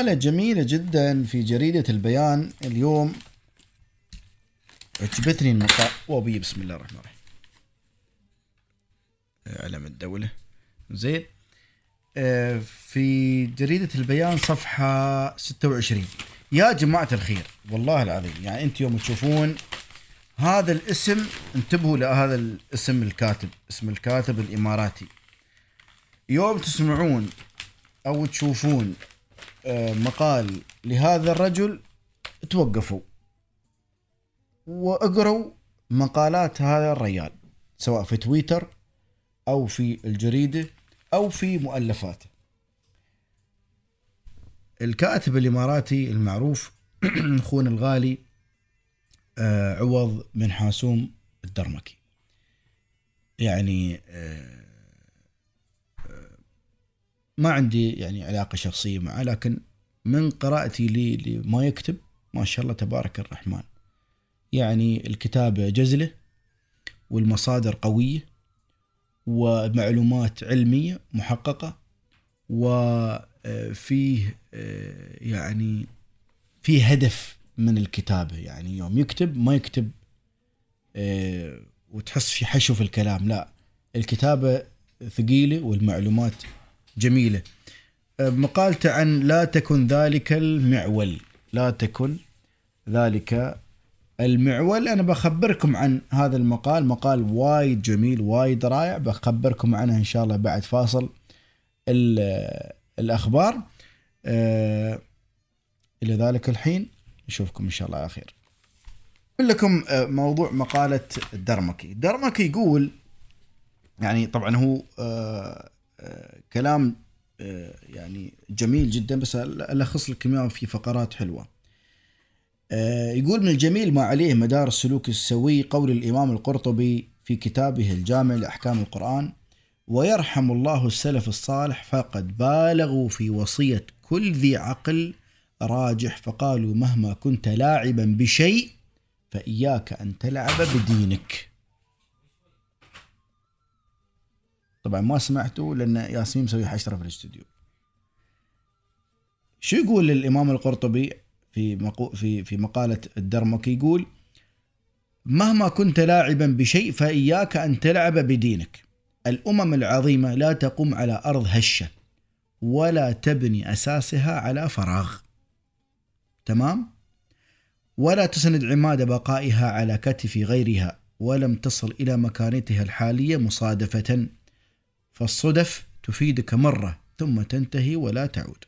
مقالة جميلة جدا في جريدة البيان اليوم. عجبتني المقالة وبي بسم الله الرحمن الرحيم. علم الدولة. زين. آه، في جريدة البيان صفحة 26 يا جماعة الخير والله العظيم يعني أنت يوم تشوفون هذا الاسم انتبهوا لهذا الاسم الكاتب اسم الكاتب الإماراتي. يوم تسمعون أو تشوفون آه، مقال لهذا الرجل توقفوا واقروا مقالات هذا الرجال سواء في تويتر أو في الجريدة أو في مؤلفاته. الكاتب الإماراتي المعروف اخونا الغالي آه، عوض بن حاسوم الدرمكي. يعني آه، آه، ما عندي يعني علاقة شخصية معه لكن من قراءتي لي لما يكتب ما شاء الله تبارك الرحمن. يعني الكتابه جزله والمصادر قوية ومعلومات علمية محققة وفيه يعني في هدف من الكتابه يعني يوم يكتب ما يكتب وتحس في حشو في الكلام. لا الكتابة ثقيلة والمعلومات جميلة. مقالته عن لا تكن ذلك المعول. لا تكن ذلك المعول. أنا بخبركم عن هذا المقال. مقال وايد جميل وايد رائع. بخبركم عنه إن شاء الله بعد فاصل الأخبار. أه إلى ذلك الحين. نشوفكم إن شاء الله على خير. لكم موضوع مقالة الدرمكي الدرمكي يقول يعني طبعا هو أه أه كلام يعني جميل جدا بس الخص اياه في فقرات حلوة. يقول من الجميل ما عليه مدار السلوك السوي قول الإمام القرطبي في كتابه الجامع لأحكام القرآن ويرحم الله السلف الصالح فقد بالغوا في وصية كل ذي عقل راجح فقالوا مهما كنت لاعبا بشيء فإياك أن تلعب بدينك. طبعا ما سمعتوا لأن ياسمين مسوي حشرة في الاستوديو. شو يقول الإمام القرطبي في مقو في في مقالة الدرمكي يقول مهما كنت لاعبا بشيء فإياك أن تلعب بدينك. الأمم العظيمة لا تقوم على أرض هشة ولا تبني أساسها على فراغ. تمام؟ ولا تسند عماد بقائها على كتف غيرها ولم تصل إلى مكانتها الحالية مصادفة. فالصدف تفيدك مرة ثم تنتهي ولا تعود.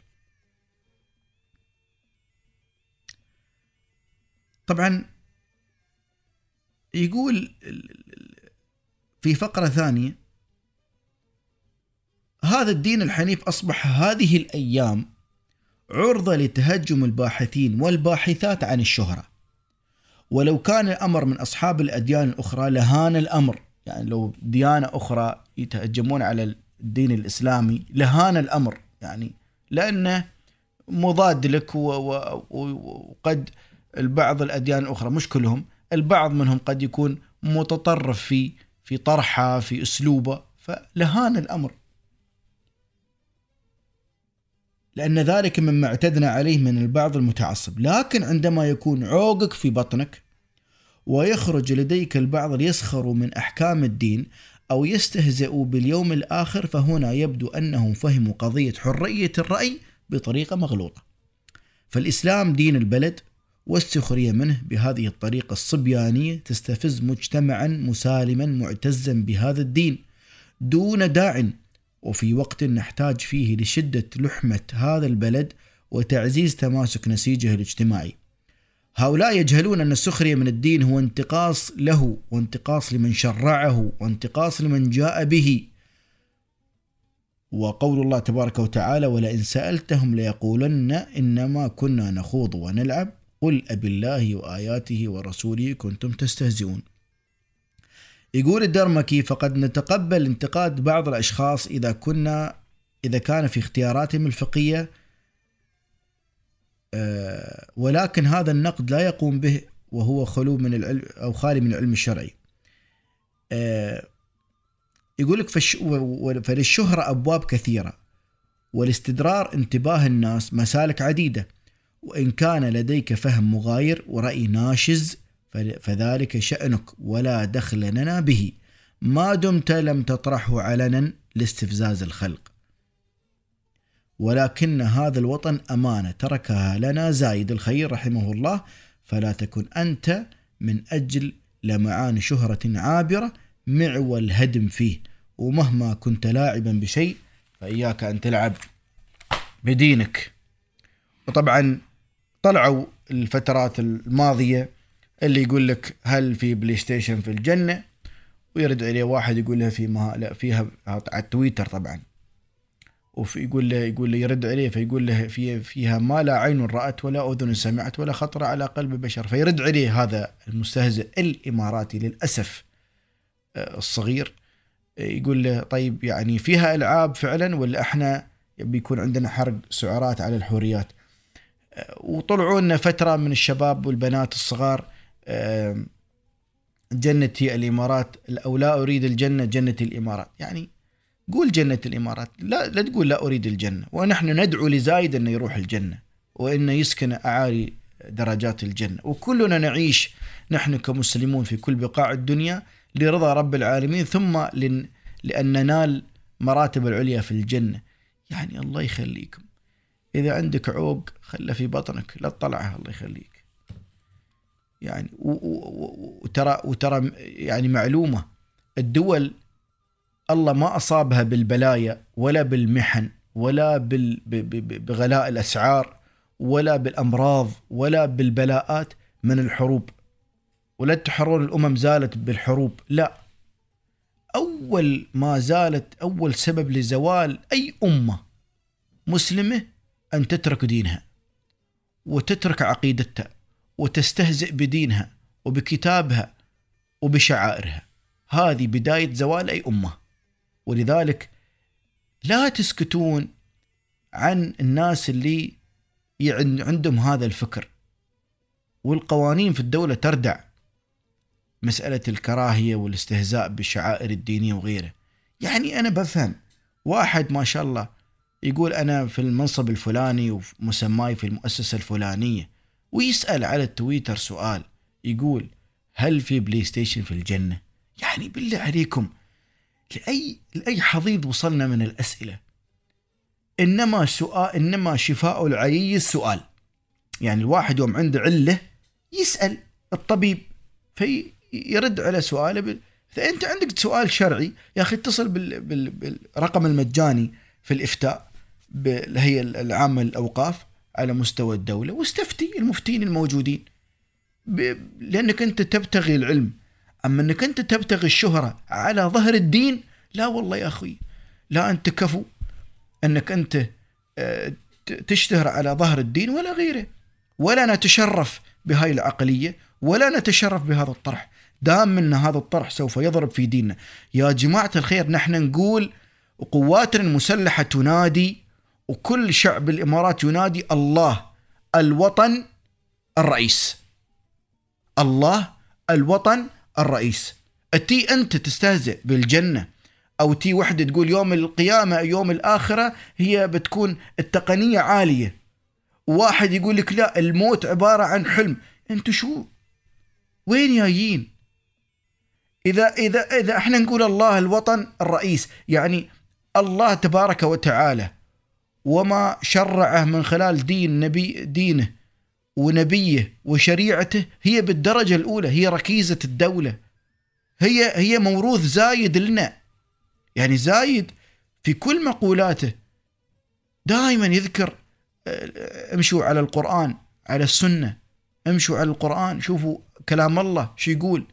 طبعا يقول في فقرة ثانية هذا الدين الحنيف أصبح هذه الأيام عرضة لتهجم الباحثين والباحثات عن الشهرة. ولو كان الأمر من أصحاب الأديان الأخرى لهان الأمر. يعني لو ديانة أخرى يتهجمون على الدين الإسلامي لهان الأمر. يعني لأنه مضاد لك وقد البعض الأديان الأخرى مش كلهم البعض منهم قد يكون متطرف في في طرحه في أسلوبه. فلهان الأمر. لأن ذلك مما اعتدنا عليه من البعض المتعصب. لكن عندما يكون عوقك في بطنك ويخرج لديك البعض ليسخروا من أحكام الدين أو يستهزئوا باليوم الآخر فهنا يبدو أنهم فهموا قضية حرية الرأي بطريقة مغلوطة. فالإسلام دين البلد والسخرية منه بهذه الطريقة الصبيانية تستفز مجتمعا مسالما معتزا بهذا الدين دون داع وفي وقت نحتاج فيه لشدة لحمة هذا البلد وتعزيز تماسك نسيجه الاجتماعي. هؤلاء يجهلون أن السخرية من الدين هو انتقاص له وانتقاص لمن شرعه وانتقاص لمن جاء به. وقول الله تبارك وتعالى ولئن سألتهم ليقولن إنما كنا نخوض ونلعب قل أب الله وآياته ورسوله كنتم تستهزئون. يقول الدرمكي فقد نتقبل انتقاد بعض الأشخاص إذا كنا إذا كان في اختياراتهم الفقهية ولكن هذا النقد لا يقوم به وهو خلو من العلم أو خالي من العلم الشرعي. يقول لك فالشهرة أبواب كثيرة ولاستدرار انتباه الناس مسالك عديدة وإن كان لديك فهم مغاير ورأي ناشز فذلك شأنك ولا دخل لنا به. ما دمت لم تطرحه علنا لاستفزاز الخلق. ولكن هذا الوطن أمانة. تركها لنا زايد الخير رحمه الله. فلا تكن أنت من أجل لمعان شهرة عابرة معول هدم فيه. ومهما كنت لاعبا بشيء فإياك أن تلعب بدينك. وطبعا طلعوا الفترات الماضية اللي يقول لك هل في PlayStation في الجنة؟ ويرد عليه واحد يقول له في ما لا فيها على التويتر طبعا. وفي يقول له يقول له يرد عليه فيقول له في فيها ما لا عين رأت ولا أذن سمعت ولا خطر على قلب بشر. فيرد عليه هذا المستهزئ الإماراتي للأسف آه، الصغير. يقول له طيب يعني فيها ألعاب فعلا ولا إحنا بيكون عندنا حرق سعرات على الحوريات؟ آه، وطلعوا لنا فترة من الشباب والبنات الصغار آه، جنتي الإمارات أو لا أريد الجنة جنة الإمارات. يعني قول جنة الإمارات. لا لا تقول لا أريد الجنة. ونحن ندعو لزايد أنه يروح الجنة وأنه يسكن أعالي درجات الجنة. وكلنا نعيش نحن كمسلمون في كل بقاع الدنيا لرضا رب العالمين ثم لن لأن ننال مراتب العليا في الجنة. يعني الله يخليكم. إذا عندك عوق خله في بطنك. لا تطلعها الله يخليك. يعني وترى وترى يعني معلومة. الدول الله ما أصابها بالبلايا ولا بالمحن ولا بغلاء الأسعار ولا بالأمراض ولا بالبلاءات من الحروب. ولا تحرون الأمم زالت بالحروب لا. أول ما زالت أول سبب لزوال أي أمة مسلمة أن تترك دينها وتترك عقيدتها وتستهزئ بدينها وبكتابها وبشعائرها. هذه بداية زوال أي أمة. ولذلك لا تسكتون عن الناس اللي عندهم هذا الفكر. والقوانين في الدولة تردع مسألة الكراهية والاستهزاء بالشعائر الدينية وغيره. يعني أنا بفهم واحد ما شاء الله يقول أنا في المنصب الفلاني ومسماي في المؤسسة الفلانية ويسأل على التويتر سؤال يقول هل في PlayStation في الجنة؟ يعني بالله عليكم لأي لأي حضيض وصلنا من الأسئلة. إنما سؤال إنما شفاء العيي السؤال. يعني الواحد يوم عنده علة يسأل الطبيب فيرد على سؤاله فأنت عندك سؤال شرعي. يا أخي اتصل بالرقم المجاني في الإفتاء بالهيئة العامة للأوقاف على مستوى الدولة واستفتي المفتين الموجودين. لأنك أنت تبتغي العلم أما أنك أنت تبتغي الشهرة على ظهر الدين لا والله يا أخوي. لا أنت كفو أنك أنت آه، تشتهر على ظهر الدين ولا غيره. ولا نتشرف بهاي العقلية ولا نتشرف بهذا الطرح. دام إن هذا الطرح سوف يضرب في ديننا. يا جماعة الخير نحن نقول قواتنا المسلحة تنادي وكل شعب الإمارات ينادي الله الوطن الرئيس. الله الوطن الرئيس. أتي أنت تستهزئ بالجنة أو تي وحدة تقول يوم القيامة يوم الآخرة هي بتكون التقنية عالية. واحد يقول لك لا الموت عبارة عن حلم. أنت شو؟ وين جايين؟ إذا إذا إذا إحنا نقول الله الوطن الرئيس يعني الله تبارك وتعالى وما شرعه من خلال دين نبي دينه. ونبيه وشريعته هي بالدرجة الأولى هي ركيزة الدولة. هي هي موروث زايد لنا. يعني زايد في كل مقولاته دائما يذكر آه، امشوا على القرآن على السنة. امشوا على القرآن شوفوا كلام الله شو يقول.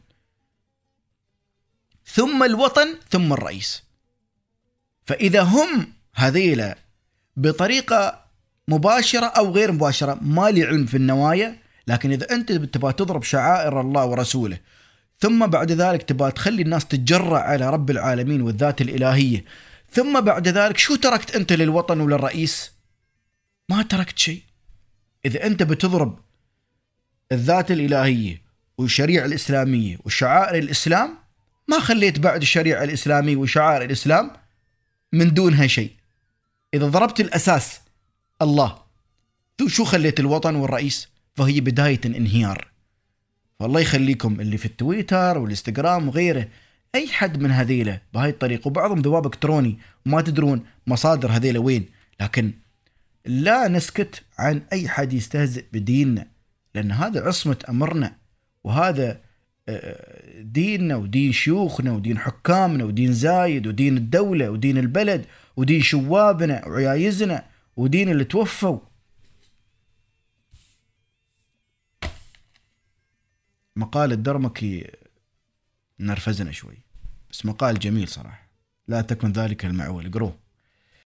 ثم الوطن ثم الرئيس. فإذا هم هذيلا بطريقة مباشرة أو غير مباشرة ما لي علم في النوايا لكن إذا أنت تبغى تضرب شعائر الله ورسوله ثم بعد ذلك تبغى تخلي الناس تتجرع على رب العالمين والذات الإلهية ثم بعد ذلك شو تركت أنت للوطن وللرئيس؟ ما تركت شيء. إذا أنت بتضرب الذات الإلهية والشريعة الإسلامية وشعائر الإسلام ما خليت بعد الشريعة الإسلامية وشعائر الإسلام من دونها شيء. إذا ضربت الأساس الله. شو خليت الوطن والرئيس؟ فهي بداية انهيار والله يخليكم اللي في التويتر والإنستغرام وغيره أي حد من هذيله بهاي الطريقة وبعضهم ذواب إلكتروني وما تدرون مصادر هذيله وين. لكن لا نسكت عن أي حد يستهزئ بديننا لأن هذا عصمة أمرنا. وهذا آه، ديننا ودين شيوخنا ودين حكامنا ودين زايد ودين الدولة ودين البلد ودين شوابنا وعيايزنا. ودين اللي توفوا. مقال الدرمكي نرفزنا شوي بس مقال جميل صراحة. لا تكن ذلك المعول. اقروه